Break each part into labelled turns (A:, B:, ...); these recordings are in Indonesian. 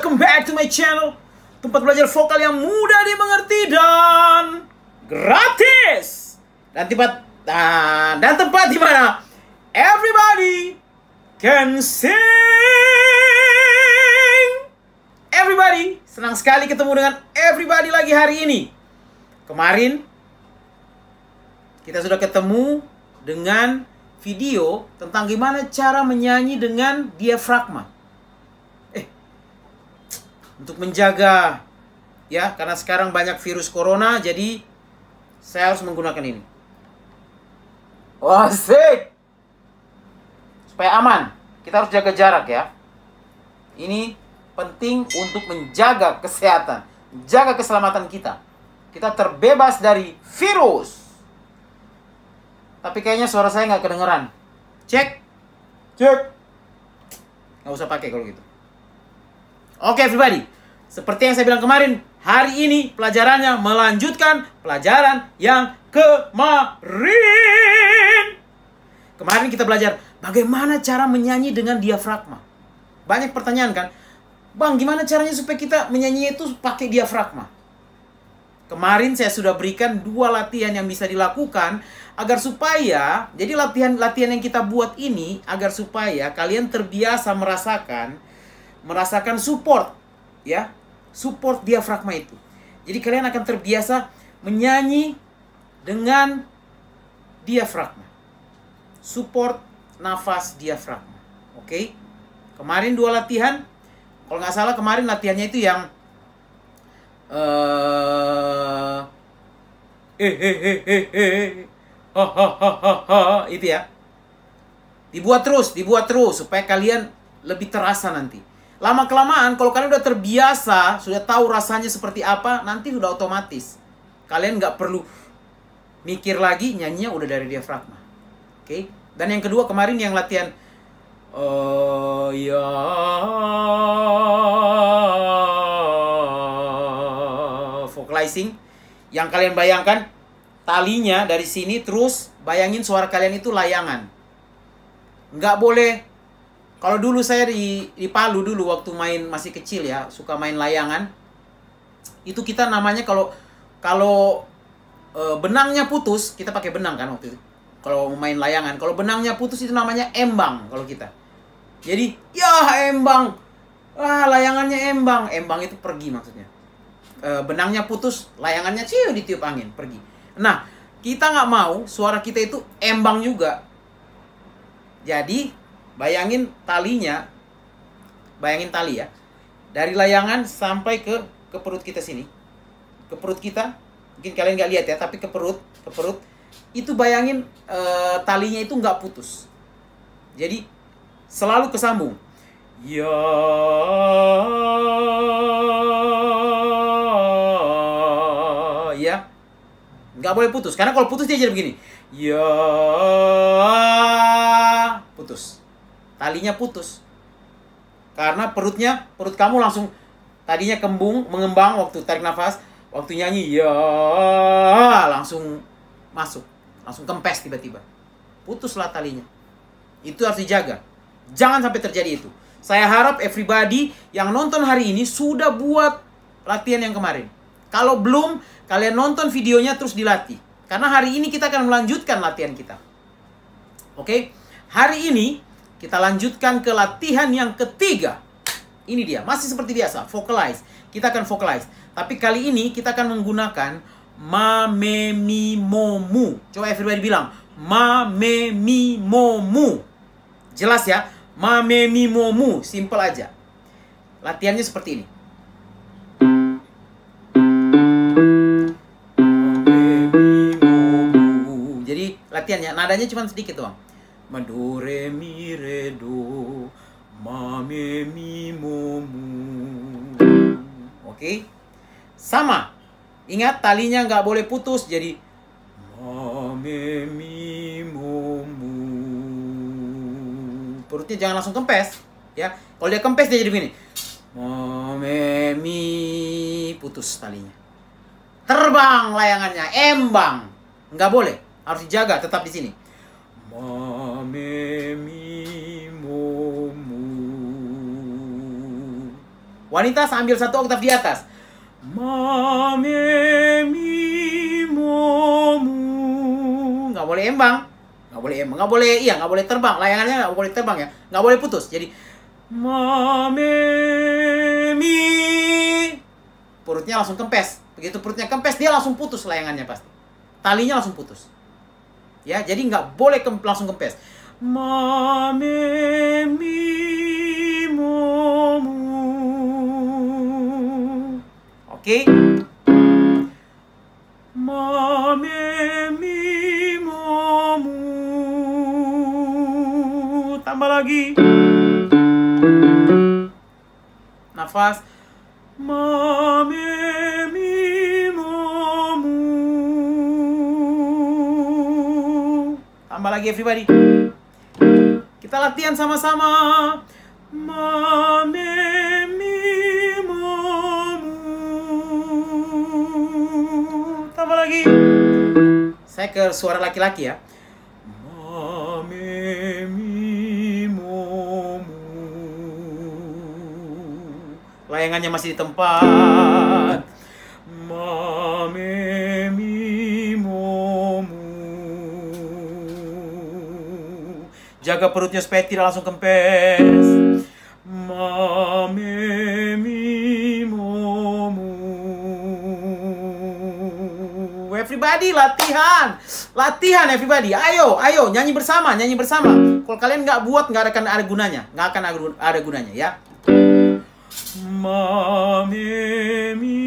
A: Welcome back to my channel. Tempat belajar vokal yang mudah dimengerti dan gratis. Dan tempat ah, dan tempat di mana everybody can sing. Everybody, senang sekali ketemu dengan everybody lagi hari ini. Kemarin kita sudah ketemu dengan video tentang gimana cara menyanyi dengan diafragma. Untuk menjaga ya, karena sekarang banyak virus corona, jadi saya harus menggunakan ini. Wah, sih. Supaya aman, kita harus jaga jarak ya. Ini penting untuk menjaga kesehatan, jaga keselamatan kita. Kita terbebas dari virus. Tapi kayaknya suara saya nggak kedengeran. Cek. Cek. Nggak usah pakai kalau gitu. Oke everybody. Seperti yang saya bilang kemarin, hari ini pelajarannya melanjutkan pelajaran yang kemarin. Kemarin kita belajar bagaimana cara menyanyi dengan diafragma. Banyak pertanyaan kan? Bang, gimana caranya supaya kita menyanyi itu pakai diafragma? Kemarin saya sudah berikan dua latihan yang bisa dilakukan agar supaya jadi latihan-latihan yang kita buat ini agar supaya kalian terbiasa merasakan merasakan support ya, support diafragma itu. Jadi kalian akan terbiasa menyanyi dengan diafragma. Support nafas diafragma. Oke? Kemarin dua latihan. Kalau nggak salah kemarin latihannya itu yang eh eh itu ya dibuat terus dibuat terus supaya kalian lebih terasa nanti lama kelamaan kalau kalian udah terbiasa sudah tahu rasanya seperti apa nanti udah otomatis kalian nggak perlu mikir lagi nyanyinya udah dari diafragma oke okay? dan yang kedua kemarin yang latihan oh ya vocalizing yang kalian bayangkan talinya dari sini terus bayangin suara kalian itu layangan. Nggak boleh kalau dulu saya di, di Palu dulu waktu main masih kecil ya, suka main layangan. Itu kita namanya kalau kalau e, benangnya putus, kita pakai benang kan waktu itu. Kalau main layangan, kalau benangnya putus itu namanya embang kalau kita. Jadi, ya embang. Wah, layangannya embang. Embang itu pergi maksudnya e, benangnya putus, layangannya ciu ditiup angin, pergi. Nah, kita nggak mau suara kita itu embang juga. Jadi, bayangin talinya, bayangin tali ya, dari layangan sampai ke ke perut kita sini, ke perut kita. Mungkin kalian nggak lihat ya, tapi ke perut, ke perut. Itu bayangin e, talinya itu nggak putus. Jadi selalu kesambung. Ya ya nggak boleh putus karena kalau putus dia jadi begini ya putus talinya putus. Karena perutnya perut kamu langsung tadinya kembung mengembang waktu tarik nafas waktu nyanyi ya langsung masuk langsung kempes tiba-tiba. Putuslah talinya. Itu harus dijaga. Jangan sampai terjadi itu. Saya harap everybody yang nonton hari ini sudah buat latihan yang kemarin. Kalau belum, kalian nonton videonya terus dilatih. Karena hari ini kita akan melanjutkan latihan kita. Oke, hari ini kita lanjutkan ke latihan yang ketiga. Ini dia, masih seperti biasa, vocalize. Kita akan vocalize. Tapi kali ini kita akan menggunakan ma, me, mi, mo, mu. Coba everybody bilang, ma, me, mi, mo, mu. Jelas ya? Ma, me, mi, mo, mu. Simple aja. Latihannya seperti ini. latihannya nadanya cuma sedikit doang ma do re mi re do ma me mi mo mu oke? Okay? sama. Ingat talinya nggak boleh putus jadi ma me mi mo mu perutnya jangan langsung kempes ya. Kalau dia kempes dia jadi begini. Ma me mi putus talinya. Terbang layangannya embang. Nggak boleh harus dijaga tetap di sini. Ma Wanita sambil satu oktav di atas. Ma me mi mo mu. Nggak boleh embang. Nggak boleh embang. Nggak boleh iya nggak boleh terbang. Layangannya nggak boleh terbang ya. Nggak boleh putus. Jadi ma me mi. Perutnya langsung kempes. Begitu perutnya kempes dia langsung putus layangannya pasti. Talinya langsung putus. Ya, jadi nggak boleh kem langsung kempes. Ma me mi Oke. Mu. Tambah lagi. Nafas. Tambah lagi everybody. Kita latihan sama-sama. Ma Saya ke suara laki-laki ya. Layangannya masih di tempat. Jaga perutnya supaya tidak langsung kempes. Ma Everybody latihan, latihan everybody. Ayo, ayo nyanyi bersama, nyanyi bersama. Kalau kalian nggak buat nggak akan ada gunanya, nggak akan ada- gunanya ya. Ma me mi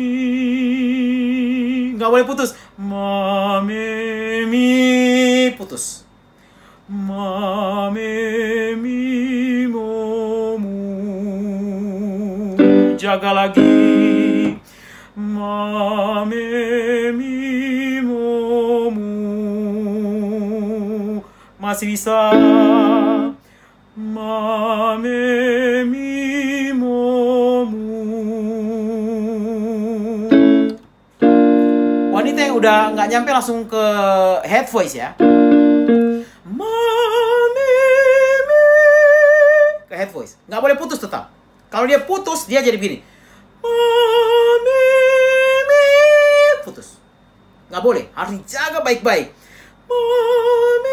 A: nggak boleh putus. Ma me mi putus. Ma me mi mo mu jaga lagi. Ma masih bisa. Ma me mi mo mu Wanita yang udah nggak nyampe langsung ke head voice ya. Mami, mi. Ke head voice. Nggak boleh putus tetap. Kalau dia putus, dia jadi begini. Mami, mi. Putus. Nggak boleh. Harus dijaga baik-baik. Mami,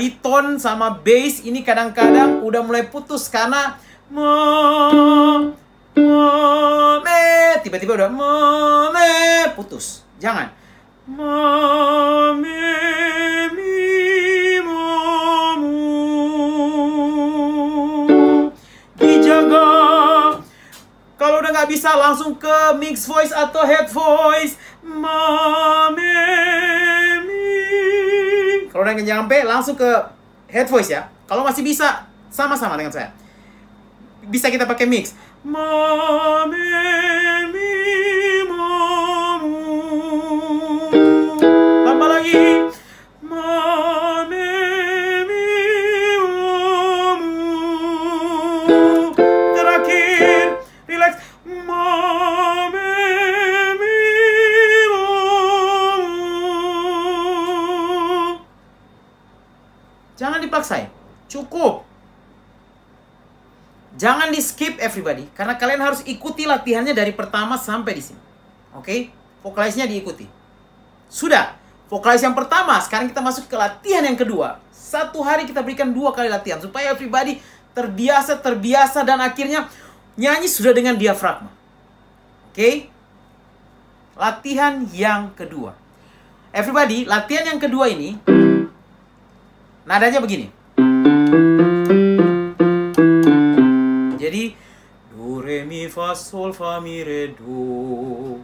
A: bariton sama bass ini kadang-kadang udah mulai putus karena me, me, tiba-tiba udah me, putus. Jangan. Me, me, mi, mu. Dijaga. Kalau udah nggak bisa langsung ke mix voice atau head voice. Me, udah nyampe langsung ke head voice ya. Kalau masih bisa sama-sama dengan saya. Bisa kita pakai mix. Tambah lagi. Jangan di skip everybody karena kalian harus ikuti latihannya dari pertama sampai di sini. Oke? Vokalisnya diikuti. Sudah. Vokalis yang pertama, sekarang kita masuk ke latihan yang kedua. Satu hari kita berikan dua kali latihan supaya everybody terbiasa, terbiasa dan akhirnya nyanyi sudah dengan diafragma. Oke? Latihan yang kedua. Everybody, latihan yang kedua ini nadanya begini. Fa sol fa mi re do.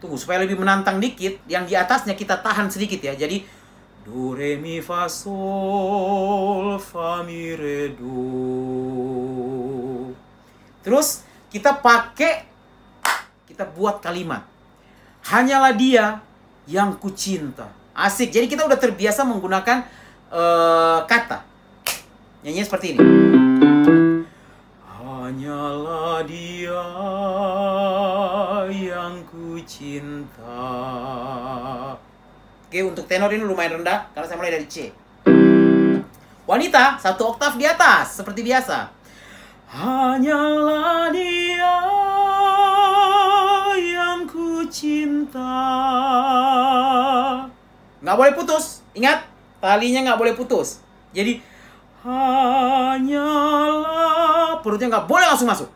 A: Tunggu supaya lebih menantang dikit, yang di atasnya kita tahan sedikit ya. Jadi do re mi fa sol fa mi re do. Terus kita pakai kita buat kalimat. Hanyalah dia yang kucinta. Asik. Jadi kita udah terbiasa menggunakan uh, kata. Nyanyinya seperti ini. Oke, untuk tenor ini lumayan rendah karena saya mulai dari C. Wanita satu oktav di atas seperti biasa. Hanyalah dia yang kucinta. Nggak boleh putus. Ingat, talinya nggak boleh putus. Jadi hanyalah perutnya nggak boleh langsung masuk.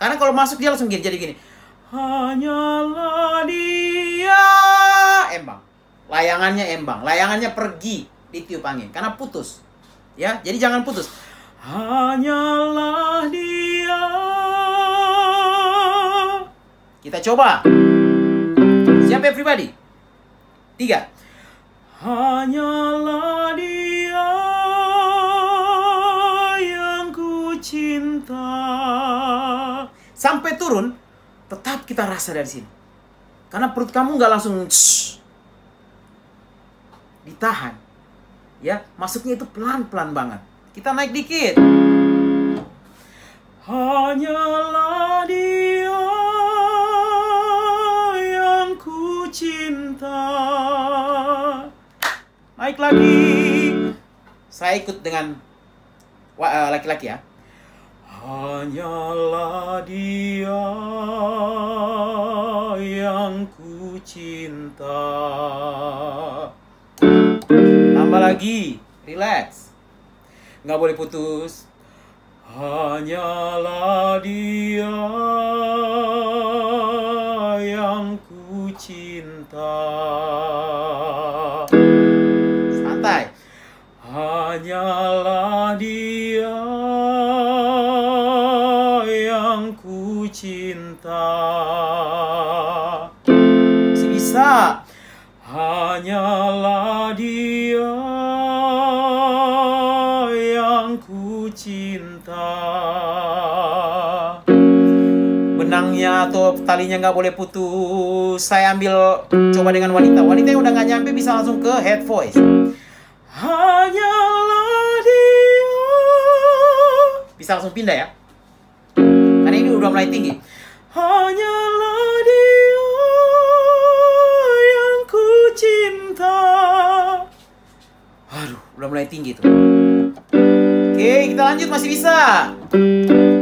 A: Karena kalau masuk dia langsung gini, jadi gini. Hanyalah dia. Layangannya embang, layangannya pergi ditiup angin karena putus. Ya, jadi jangan putus. Hanyalah dia. Kita coba. Siapa ya pribadi? Tiga. Hanyalah dia yang ku cinta. Sampai turun, tetap kita rasa dari sini. Karena perut kamu nggak langsung ditahan. Ya, masuknya itu pelan-pelan banget. Kita naik dikit. Hanyalah dia yang ku cinta. Naik lagi. Saya ikut dengan eh, laki-laki ya. Hanyalah dia yang ku cinta. Tambah lagi, relax. Nggak boleh putus. Hanyalah dia Atau talinya nggak boleh putus. Saya ambil coba dengan wanita. Wanita yang udah nggak nyampe bisa langsung ke head voice. Hanyalah dia. Bisa langsung pindah ya. Karena ini udah mulai tinggi. Hanyalah dia yang ku cinta. Aduh, udah mulai tinggi tuh. Oke, kita lanjut masih bisa.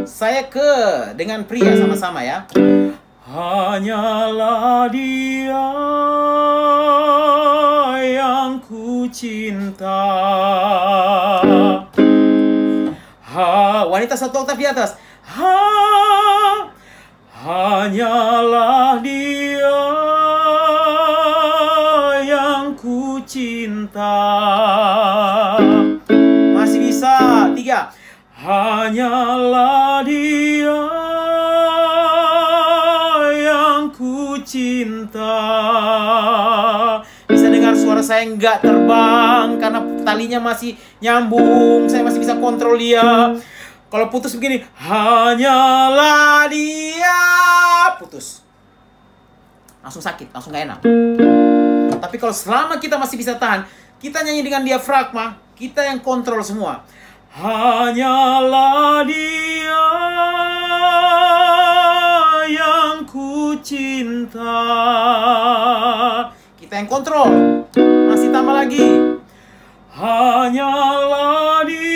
A: Saya ke dengan pria sama-sama ya. Hanyalah dia yang ku cinta. Ha, wanita satu oktav di atas. Ha, hanyalah dia yang ku cinta. Masih bisa. Tiga. Hanyalah Suara saya nggak terbang karena talinya masih nyambung. Saya masih bisa kontrol dia. Kalau putus begini, hanyalah dia putus. Langsung sakit, langsung nggak enak. Tapi kalau selama kita masih bisa tahan, kita nyanyi dengan diafragma, kita yang kontrol semua. Hanyalah dia yang ku cinta. Kita yang kontrol. Masih tambah lagi. Hanyalah dia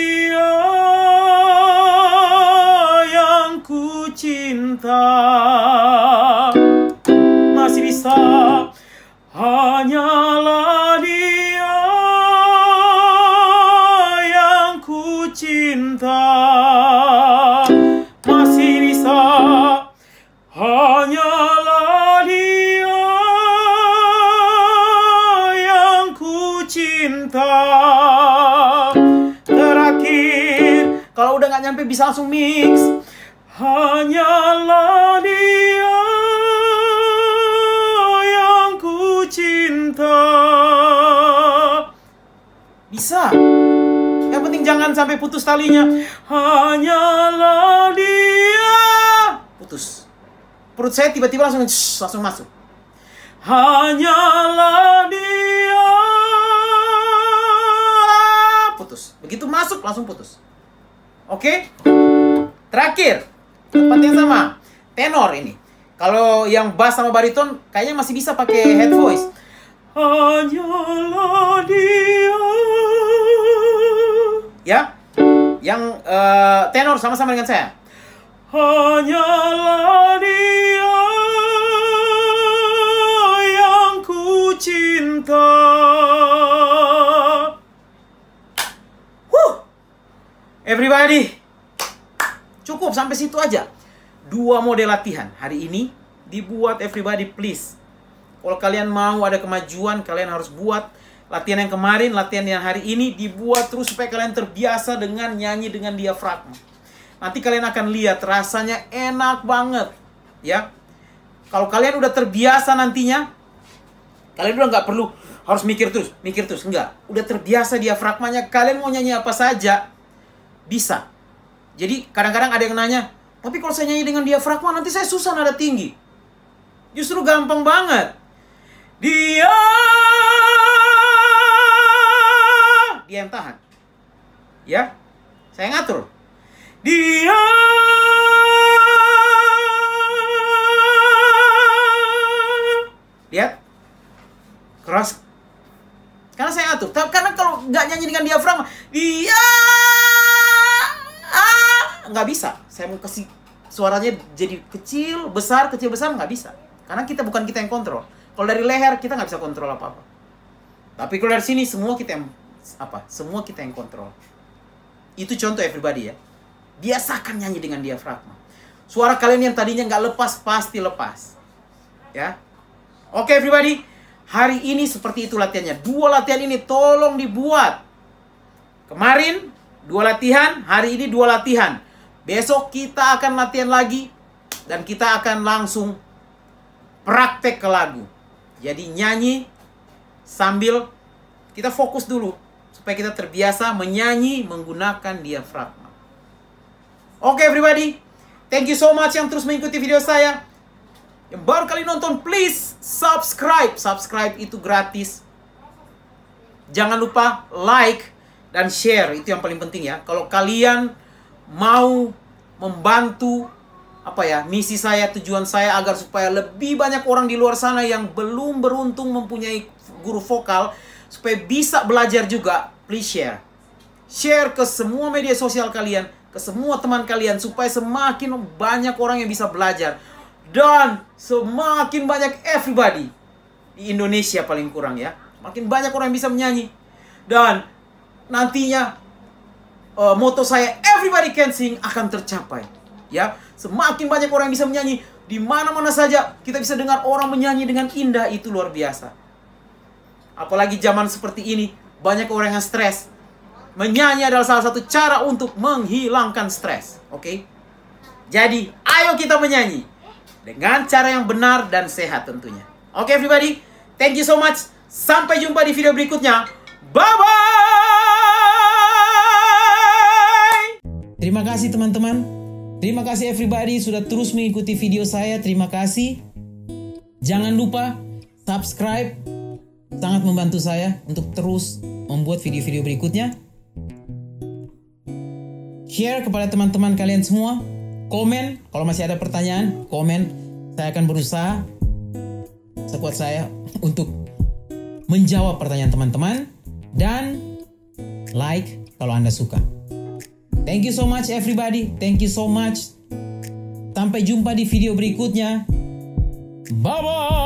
A: nyampe bisa langsung mix. Hanyalah dia yang ku cinta. Bisa. Yang penting jangan sampai putus talinya. Hanyalah dia. Putus. Perut saya tiba-tiba langsung langsung masuk. Hanyalah dia. Putus. Begitu masuk langsung putus. Oke? Terakhir. Tempat yang sama. Tenor ini. Kalau yang bass sama bariton kayaknya masih bisa pakai head voice. Hanyalah dia. Ya. Yang uh, tenor sama-sama dengan saya. Hanyalah dia yang ku cinta. Everybody. Cukup sampai situ aja. Dua model latihan hari ini dibuat everybody please kalau kalian mau ada kemajuan, kalian harus buat latihan yang kemarin, latihan yang hari ini dibuat terus supaya kalian terbiasa dengan nyanyi dengan diafragma. Nanti kalian akan lihat rasanya enak banget, ya. Kalau kalian udah terbiasa nantinya, kalian udah nggak perlu harus mikir terus, mikir terus, enggak. Udah terbiasa diafragmanya, kalian mau nyanyi apa saja bisa. Jadi kadang-kadang ada yang nanya, tapi kalau saya nyanyi dengan diafragma nanti saya susah nada tinggi. Justru gampang banget. Dia dia yang tahan. Ya. Saya ngatur. Dia Lihat. Keras. Karena saya ngatur. Karena kalau nggak nyanyi dengan diafragma, dia nggak bisa. Saya mau kasih suaranya jadi kecil, besar, kecil, besar nggak bisa. Karena kita bukan kita yang kontrol. Kalau dari leher kita nggak bisa kontrol apa-apa. Tapi kalau dari sini semua kita yang apa? Semua kita yang kontrol. Itu contoh everybody ya. Biasakan nyanyi dengan diafragma. Suara kalian yang tadinya nggak lepas pasti lepas. Ya. Oke okay, everybody. Hari ini seperti itu latihannya. Dua latihan ini tolong dibuat. Kemarin dua latihan, hari ini dua latihan. Besok kita akan latihan lagi dan kita akan langsung praktek ke lagu. Jadi nyanyi sambil kita fokus dulu supaya kita terbiasa menyanyi menggunakan diafragma. Oke okay, everybody, thank you so much yang terus mengikuti video saya. Yang baru kali nonton, please subscribe. Subscribe itu gratis. Jangan lupa like dan share, itu yang paling penting ya. Kalau kalian mau membantu apa ya misi saya tujuan saya agar supaya lebih banyak orang di luar sana yang belum beruntung mempunyai guru vokal supaya bisa belajar juga please share. Share ke semua media sosial kalian ke semua teman kalian supaya semakin banyak orang yang bisa belajar. Dan semakin banyak everybody di Indonesia paling kurang ya makin banyak orang yang bisa menyanyi. Dan nantinya uh, moto saya everybody can sing akan tercapai ya Semakin banyak orang yang bisa menyanyi, di mana-mana saja kita bisa dengar orang menyanyi dengan indah itu luar biasa. Apalagi zaman seperti ini, banyak orang yang stres. Menyanyi adalah salah satu cara untuk menghilangkan stres, oke? Okay? Jadi, ayo kita menyanyi dengan cara yang benar dan sehat tentunya. Oke okay, everybody, thank you so much. Sampai jumpa di video berikutnya. Bye bye. Terima kasih teman-teman Terima kasih everybody sudah terus mengikuti video saya. Terima kasih. Jangan lupa subscribe. Sangat membantu saya untuk terus membuat video-video berikutnya. Share kepada teman-teman kalian semua. Komen kalau masih ada pertanyaan, komen. Saya akan berusaha sekuat saya untuk menjawab pertanyaan teman-teman dan like kalau Anda suka. Thank you so much everybody. Thank you so much. Sampai jumpa di video berikutnya. Bye bye.